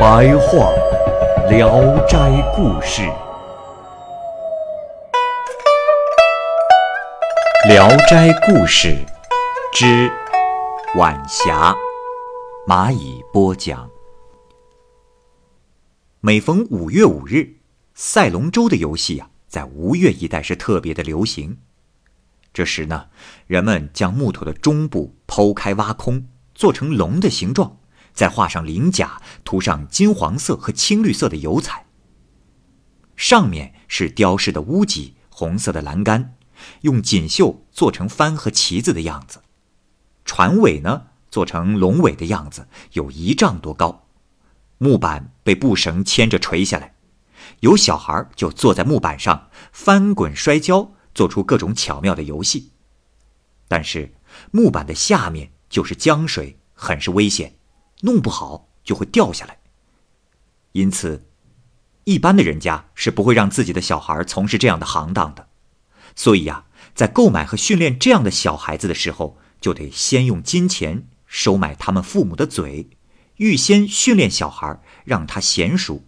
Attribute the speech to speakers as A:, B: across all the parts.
A: 白话《聊斋故事》，《聊斋故事》之晚霞，蚂蚁播讲。每逢五月五日，赛龙舟的游戏啊，在吴越一带是特别的流行。这时呢，人们将木头的中部剖开挖空，做成龙的形状，再画上鳞甲，涂上金黄色和青绿色的油彩。上面是雕饰的屋脊，红色的栏杆，用锦绣做成帆和旗子的样子。船尾呢，做成龙尾的样子，有一丈多高。木板被布绳牵着垂下来，有小孩就坐在木板上翻滚摔跤，做出各种巧妙的游戏。但是木板的下面就是江水，很是危险，弄不好就会掉下来。因此，一般的人家是不会让自己的小孩从事这样的行当的。所以呀，在购买和训练这样的小孩子的时候，就得先用金钱收买他们父母的嘴。预先训练小孩，让他娴熟。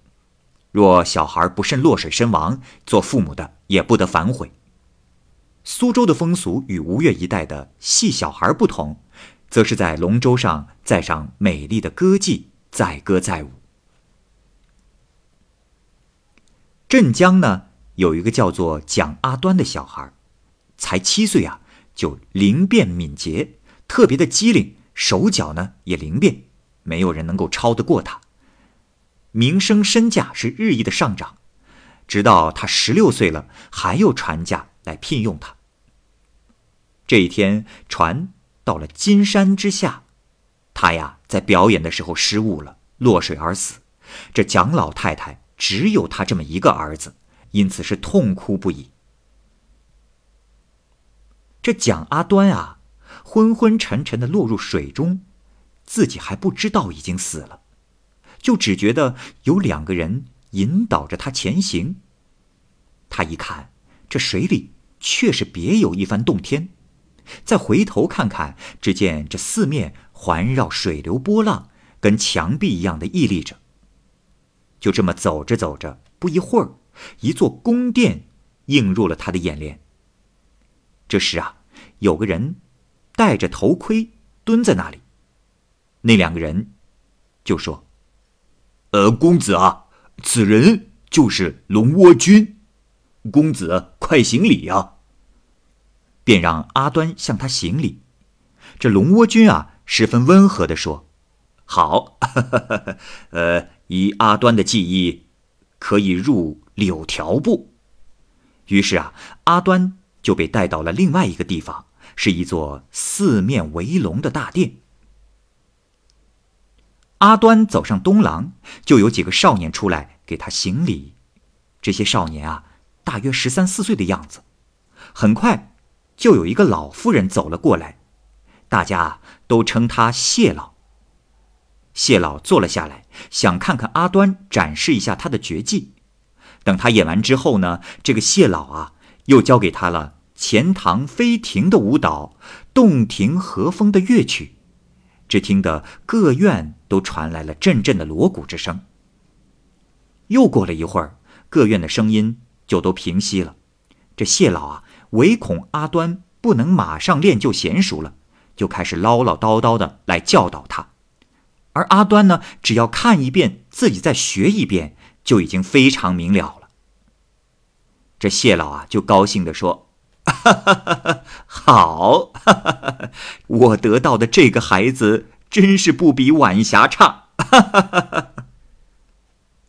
A: 若小孩不慎落水身亡，做父母的也不得反悔。苏州的风俗与吴越一带的戏小孩不同，则是在龙舟上载上美丽的歌妓，载歌载舞。镇江呢，有一个叫做蒋阿端的小孩，才七岁啊，就灵便敏捷，特别的机灵，手脚呢也灵便。没有人能够超得过他，名声身价是日益的上涨，直到他十六岁了，还有船家来聘用他。这一天，船到了金山之下，他呀在表演的时候失误了，落水而死。这蒋老太太只有他这么一个儿子，因此是痛哭不已。这蒋阿端啊，昏昏沉沉的落入水中。自己还不知道已经死了，就只觉得有两个人引导着他前行。他一看，这水里却是别有一番洞天。再回头看看，只见这四面环绕水流波浪，跟墙壁一样的屹立着。就这么走着走着，不一会儿，一座宫殿映入了他的眼帘。这时啊，有个人戴着头盔蹲在那里。那两个人就说：“
B: 呃，公子啊，此人就是龙窝君，公子快行礼呀。”
A: 便让阿端向他行礼。这龙窝君啊，十分温和的说：“
B: 好，呃，以阿端的技艺，可以入柳条部。”
A: 于是啊，阿端就被带到了另外一个地方，是一座四面围龙的大殿。阿端走上东廊，就有几个少年出来给他行礼。这些少年啊，大约十三四岁的样子。很快，就有一个老妇人走了过来，大家都称他谢老。谢老坐了下来，想看看阿端展示一下他的绝技。等他演完之后呢，这个谢老啊，又教给他了钱塘飞亭的舞蹈，洞庭和风的乐曲。只听得各院都传来了阵阵的锣鼓之声。又过了一会儿，各院的声音就都平息了。这谢老啊，唯恐阿端不能马上练就娴熟了，就开始唠唠叨叨的来教导他。而阿端呢，只要看一遍，自己再学一遍，就已经非常明了了。这谢老啊，就高兴的说。哈哈哈哈好，哈哈哈我得到的这个孩子真是不比晚霞差。哈哈哈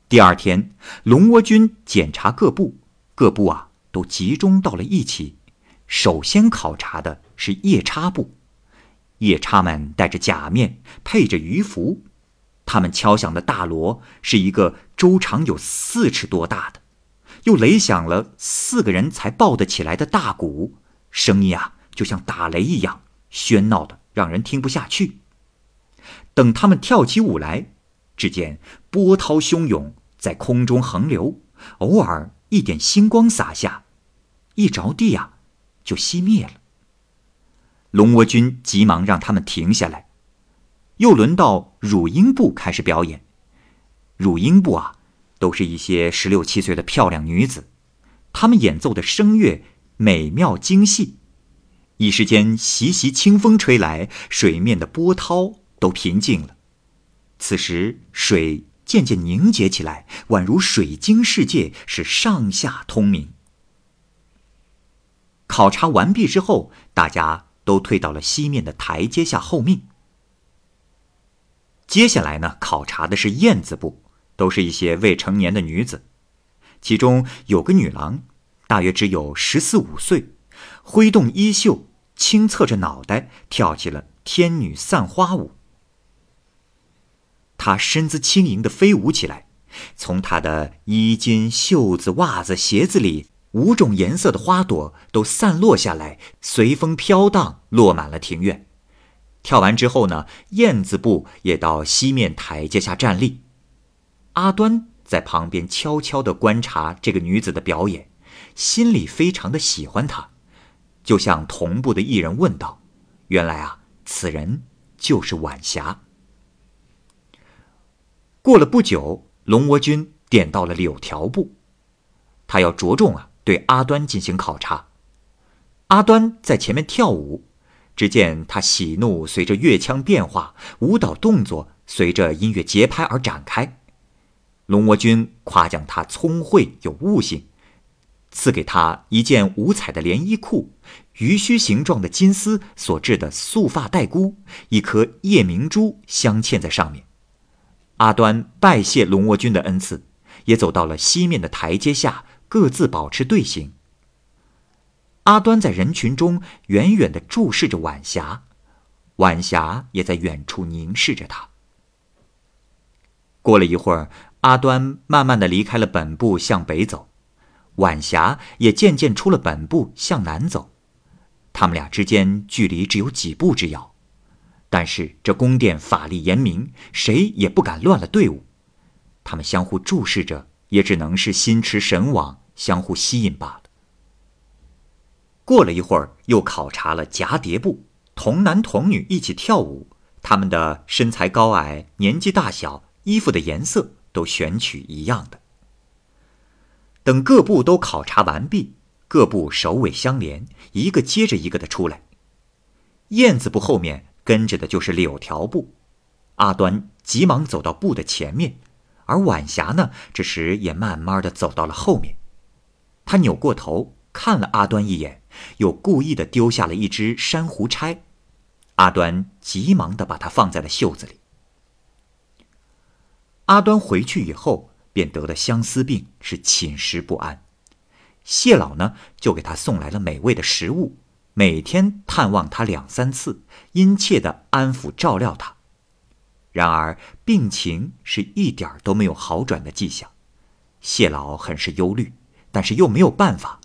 A: 第二天，龙窝军检查各部，各部啊都集中到了一起。首先考察的是夜叉部，夜叉们戴着假面，配着鱼服，他们敲响的大锣是一个周长有四尺多大的，又擂响了四个人才抱得起来的大鼓，声音啊，就像打雷一样喧闹的，让人听不下去。等他们跳起舞来，只见波涛汹涌，在空中横流，偶尔一点星光洒下，一着地呀，就熄灭了。龙窝军急忙让他们停下来，又轮到乳鹰部开始表演。乳鹰部啊，都是一些十六七岁的漂亮女子，她们演奏的声乐美妙精细。一时间，习习清风吹来，水面的波涛都平静了。此时，水渐渐凝结起来，宛如水晶世界，是上下通明。考察完毕之后，大家。都退到了西面的台阶下候命。接下来呢，考察的是燕子部，都是一些未成年的女子，其中有个女郎，大约只有十四五岁，挥动衣袖，轻侧着脑袋，跳起了天女散花舞。她身姿轻盈的飞舞起来，从她的衣襟、袖子、袜子、鞋子里。五种颜色的花朵都散落下来，随风飘荡，落满了庭院。跳完之后呢，燕子步也到西面台阶下站立。阿端在旁边悄悄地观察这个女子的表演，心里非常的喜欢她，就向同部的艺人问道：“原来啊，此人就是晚霞。”过了不久，龙倭军点到了柳条部，他要着重啊。对阿端进行考察，阿端在前面跳舞，只见他喜怒随着乐腔变化，舞蹈动作随着音乐节拍而展开。龙倭军夸奖他聪慧有悟性，赐给他一件五彩的连衣裤，鱼须形状的金丝所制的素发带箍，一颗夜明珠镶嵌在上面。阿端拜谢龙倭军的恩赐，也走到了西面的台阶下。各自保持队形。阿端在人群中远远的注视着晚霞，晚霞也在远处凝视着他。过了一会儿，阿端慢慢的离开了本部，向北走，晚霞也渐渐出了本部，向南走。他们俩之间距离只有几步之遥，但是这宫殿法力严明，谁也不敢乱了队伍。他们相互注视着，也只能是心驰神往。相互吸引罢了。过了一会儿，又考察了蛱蝶部，童男童女一起跳舞，他们的身材高矮、年纪大小、衣服的颜色都选取一样的。等各部都考察完毕，各部首尾相连，一个接着一个的出来。燕子部后面跟着的就是柳条部，阿端急忙走到部的前面，而晚霞呢，这时也慢慢的走到了后面。他扭过头看了阿端一眼，又故意的丢下了一只珊瑚钗。阿端急忙的把它放在了袖子里。阿端回去以后，便得了相思病，是寝食不安。谢老呢，就给他送来了美味的食物，每天探望他两三次，殷切的安抚照料他。然而病情是一点都没有好转的迹象，谢老很是忧虑。但是又没有办法，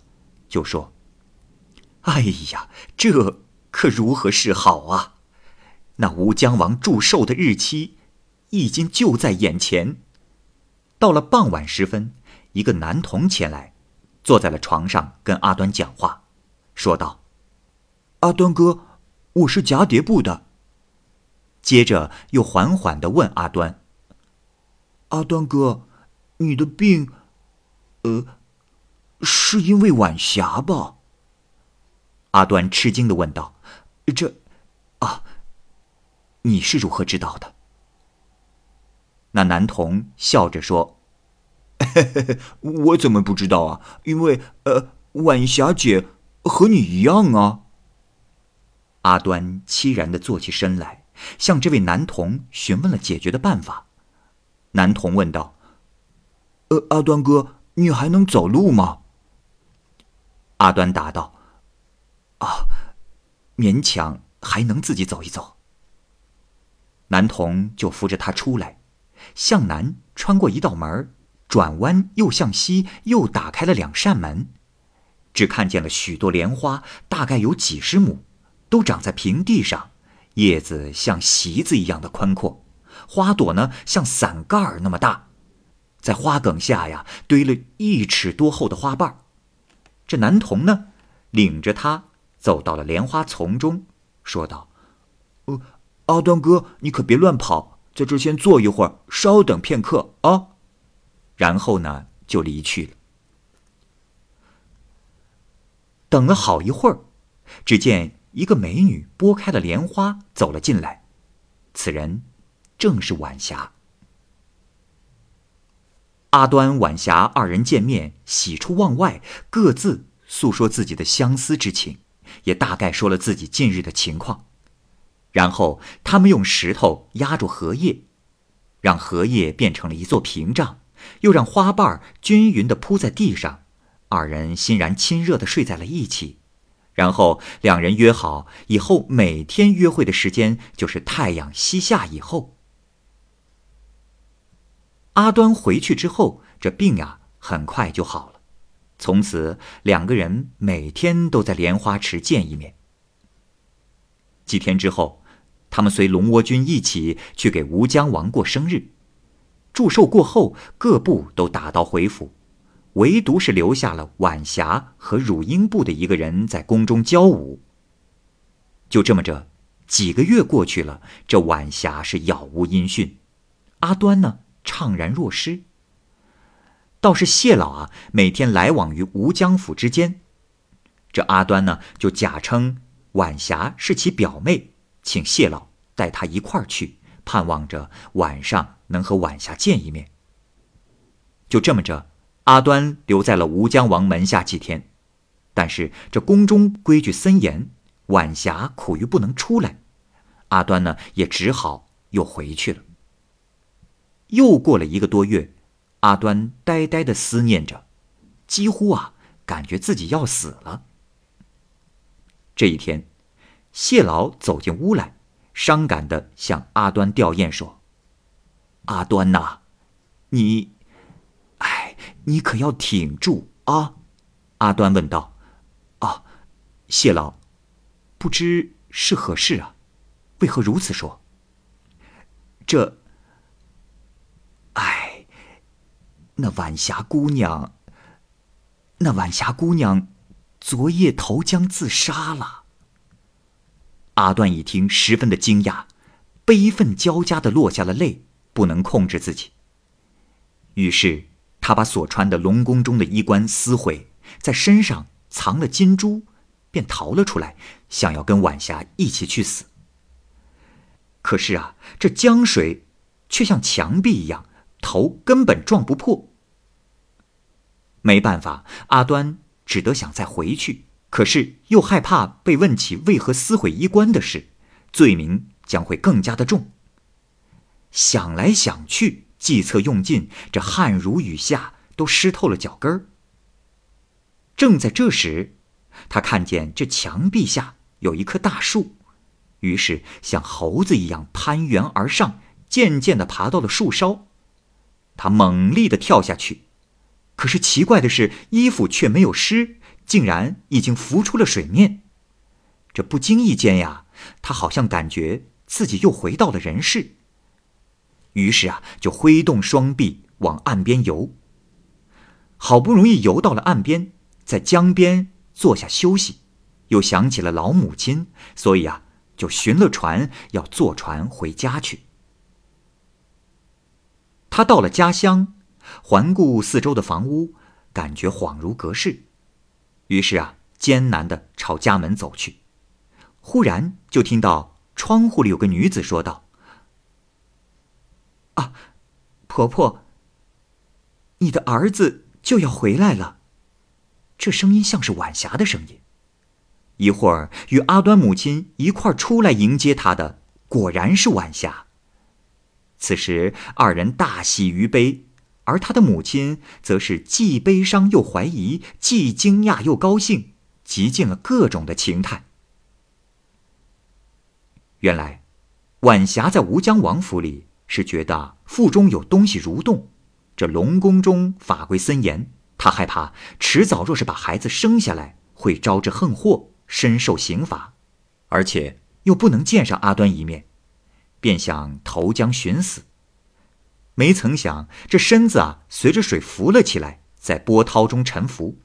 A: 就说：“哎呀，这可如何是好啊？那吴江王祝寿的日期已经就在眼前。”到了傍晚时分，一个男童前来，坐在了床上，跟阿端讲话，说道：“阿端哥，我是蛱蝶部的。”接着又缓缓的问阿端：“阿端哥，你的病，呃？”是因为晚霞吧？阿端吃惊的问道：“这，啊，你是如何知道的？”那男童笑着说：“嘿嘿嘿我怎么不知道啊？因为，呃，晚霞姐和你一样啊。”阿端凄然的坐起身来，向这位男童询问了解决的办法。男童问道：“呃，阿端哥，你还能走路吗？”阿端答道：“啊，勉强还能自己走一走。男童就扶着他出来，向南穿过一道门，转弯又向西，又打开了两扇门，只看见了许多莲花，大概有几十亩，都长在平地上，叶子像席子一样的宽阔，花朵呢像伞盖儿那么大，在花梗下呀堆了一尺多厚的花瓣儿这男童呢，领着他走到了莲花丛中，说道：“
B: 呃。”阿端哥，你可别乱跑，在这先坐一会儿，稍等片刻啊。
A: 然后呢，就离去了。等了好一会儿，只见一个美女拨开了莲花走了进来，此人正是晚霞。阿端、晚霞二人见面，喜出望外，各自诉说自己的相思之情，也大概说了自己近日的情况。然后他们用石头压住荷叶，让荷叶变成了一座屏障，又让花瓣均匀地铺在地上。二人欣然亲热地睡在了一起。然后两人约好，以后每天约会的时间就是太阳西下以后。阿端回去之后，这病呀很快就好了。从此两个人每天都在莲花池见一面。几天之后。他们随龙窝君一起去给吴江王过生日，祝寿过后，各部都打道回府，唯独是留下了晚霞和汝英部的一个人在宫中教舞。就这么着，几个月过去了，这晚霞是杳无音讯，阿端呢怅然若失。倒是谢老啊，每天来往于吴江府之间，这阿端呢就假称晚霞是其表妹。请谢老带他一块儿去，盼望着晚上能和晚霞见一面。就这么着，阿端留在了吴江王门下几天，但是这宫中规矩森严，晚霞苦于不能出来，阿端呢也只好又回去了。又过了一个多月，阿端呆呆的思念着，几乎啊感觉自己要死了。这一天。谢老走进屋来，伤感的向阿端吊唁说：“阿端呐，你，哎，你可要挺住啊！”阿端问道：“啊，谢老，不知是何事啊？为何如此说？”这，哎，那晚霞姑娘，那晚霞姑娘，昨夜投江自杀了。阿段一听，十分的惊讶，悲愤交加的落下了泪，不能控制自己。于是他把所穿的龙宫中的衣冠撕毁，在身上藏了金珠，便逃了出来，想要跟晚霞一起去死。可是啊，这江水却像墙壁一样，头根本撞不破。没办法，阿端只得想再回去。可是又害怕被问起为何撕毁衣冠的事，罪名将会更加的重。想来想去，计策用尽，这汗如雨下，都湿透了脚跟儿。正在这时，他看见这墙壁下有一棵大树，于是像猴子一样攀援而上，渐渐的爬到了树梢。他猛力的跳下去，可是奇怪的是，衣服却没有湿。竟然已经浮出了水面，这不经意间呀，他好像感觉自己又回到了人世。于是啊，就挥动双臂往岸边游。好不容易游到了岸边，在江边坐下休息，又想起了老母亲，所以啊，就寻了船要坐船回家去。他到了家乡，环顾四周的房屋，感觉恍如隔世。于是啊，艰难的朝家门走去，忽然就听到窗户里有个女子说道：“啊，婆婆，你的儿子就要回来了。”这声音像是晚霞的声音。一会儿，与阿端母亲一块出来迎接他的，果然是晚霞。此时，二人大喜于悲。而他的母亲则是既悲伤又怀疑，既惊讶又高兴，极尽了各种的情态。原来，晚霞在吴江王府里是觉得腹中有东西蠕动，这龙宫中法规森严，她害怕迟早若是把孩子生下来，会招致横祸，深受刑罚，而且又不能见上阿端一面，便想投江寻死。没曾想，这身子啊，随着水浮了起来，在波涛中沉浮。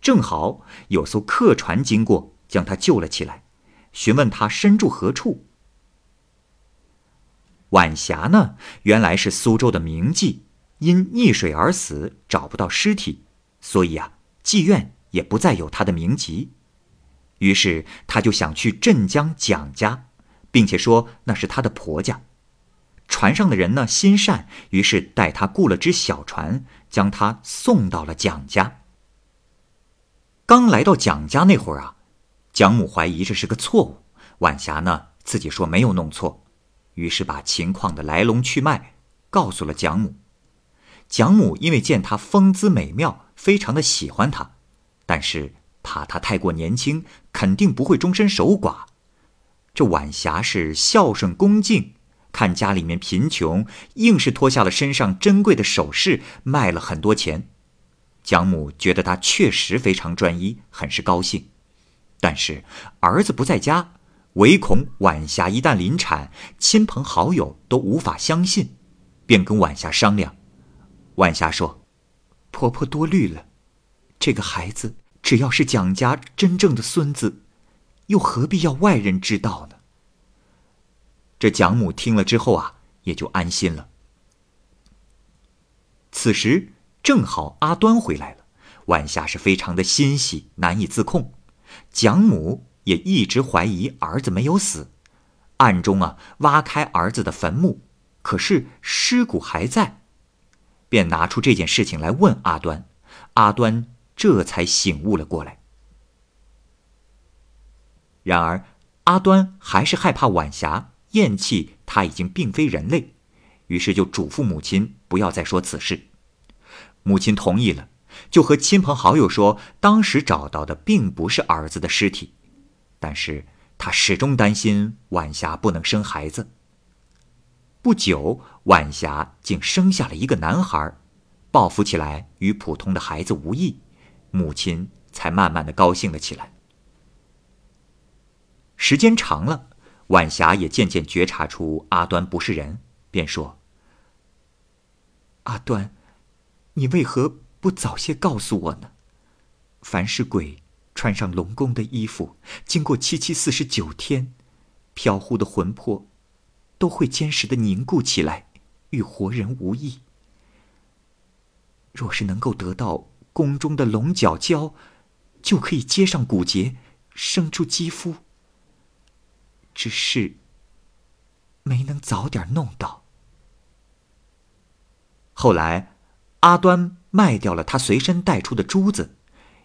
A: 正好有艘客船经过，将他救了起来，询问他身住何处。晚霞呢，原来是苏州的名妓，因溺水而死，找不到尸体，所以啊，妓院也不再有她的名籍。于是他就想去镇江蒋家，并且说那是他的婆家。船上的人呢心善，于是带他雇了只小船，将他送到了蒋家。刚来到蒋家那会儿啊，蒋母怀疑这是个错误，晚霞呢自己说没有弄错，于是把情况的来龙去脉告诉了蒋母。蒋母因为见他风姿美妙，非常的喜欢他，但是怕他太过年轻，肯定不会终身守寡。这晚霞是孝顺恭敬。看家里面贫穷，硬是脱下了身上珍贵的首饰，卖了很多钱。蒋母觉得他确实非常专一，很是高兴。但是儿子不在家，唯恐晚霞一旦临产，亲朋好友都无法相信，便跟晚霞商量。晚霞说：“婆婆多虑了，这个孩子只要是蒋家真正的孙子，又何必要外人知道呢？”这蒋母听了之后啊，也就安心了。此时正好阿端回来了，晚霞是非常的欣喜，难以自控。蒋母也一直怀疑儿子没有死，暗中啊挖开儿子的坟墓，可是尸骨还在，便拿出这件事情来问阿端，阿端这才醒悟了过来。然而阿端还是害怕晚霞。厌弃他已经并非人类，于是就嘱咐母亲不要再说此事。母亲同意了，就和亲朋好友说，当时找到的并不是儿子的尸体，但是他始终担心晚霞不能生孩子。不久，晚霞竟生下了一个男孩，抱扶起来与普通的孩子无异，母亲才慢慢的高兴了起来。时间长了。晚霞也渐渐觉察出阿端不是人，便说：“阿端，你为何不早些告诉我呢？凡是鬼穿上龙宫的衣服，经过七七四十九天，飘忽的魂魄都会坚实的凝固起来，与活人无异。若是能够得到宫中的龙角胶，就可以接上骨节，生出肌肤。”只是没能早点弄到。后来，阿端卖掉了他随身带出的珠子，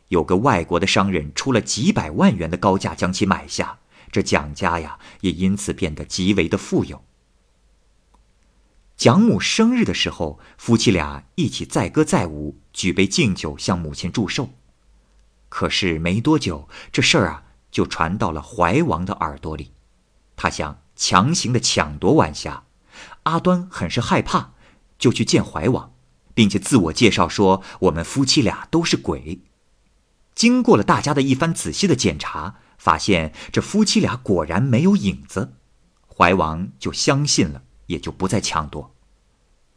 A: 有个外国的商人出了几百万元的高价将其买下，这蒋家呀也因此变得极为的富有。蒋母生日的时候，夫妻俩一起载歌载舞，举杯敬酒，向母亲祝寿。可是没多久，这事儿啊就传到了怀王的耳朵里。他想强行的抢夺晚霞，阿端很是害怕，就去见怀王，并且自我介绍说：“我们夫妻俩都是鬼。”经过了大家的一番仔细的检查，发现这夫妻俩果然没有影子，怀王就相信了，也就不再抢夺，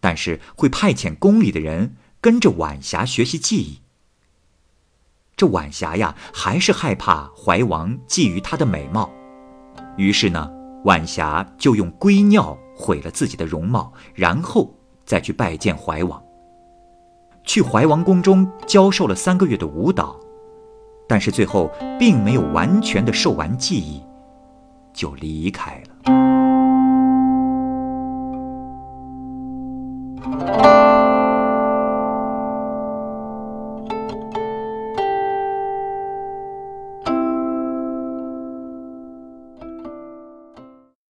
A: 但是会派遣宫里的人跟着晚霞学习技艺。这晚霞呀，还是害怕怀王觊觎她的美貌。于是呢，晚霞就用龟尿毁了自己的容貌，然后再去拜见怀王。去怀王宫中教授了三个月的舞蹈，但是最后并没有完全的授完技艺，就离开了。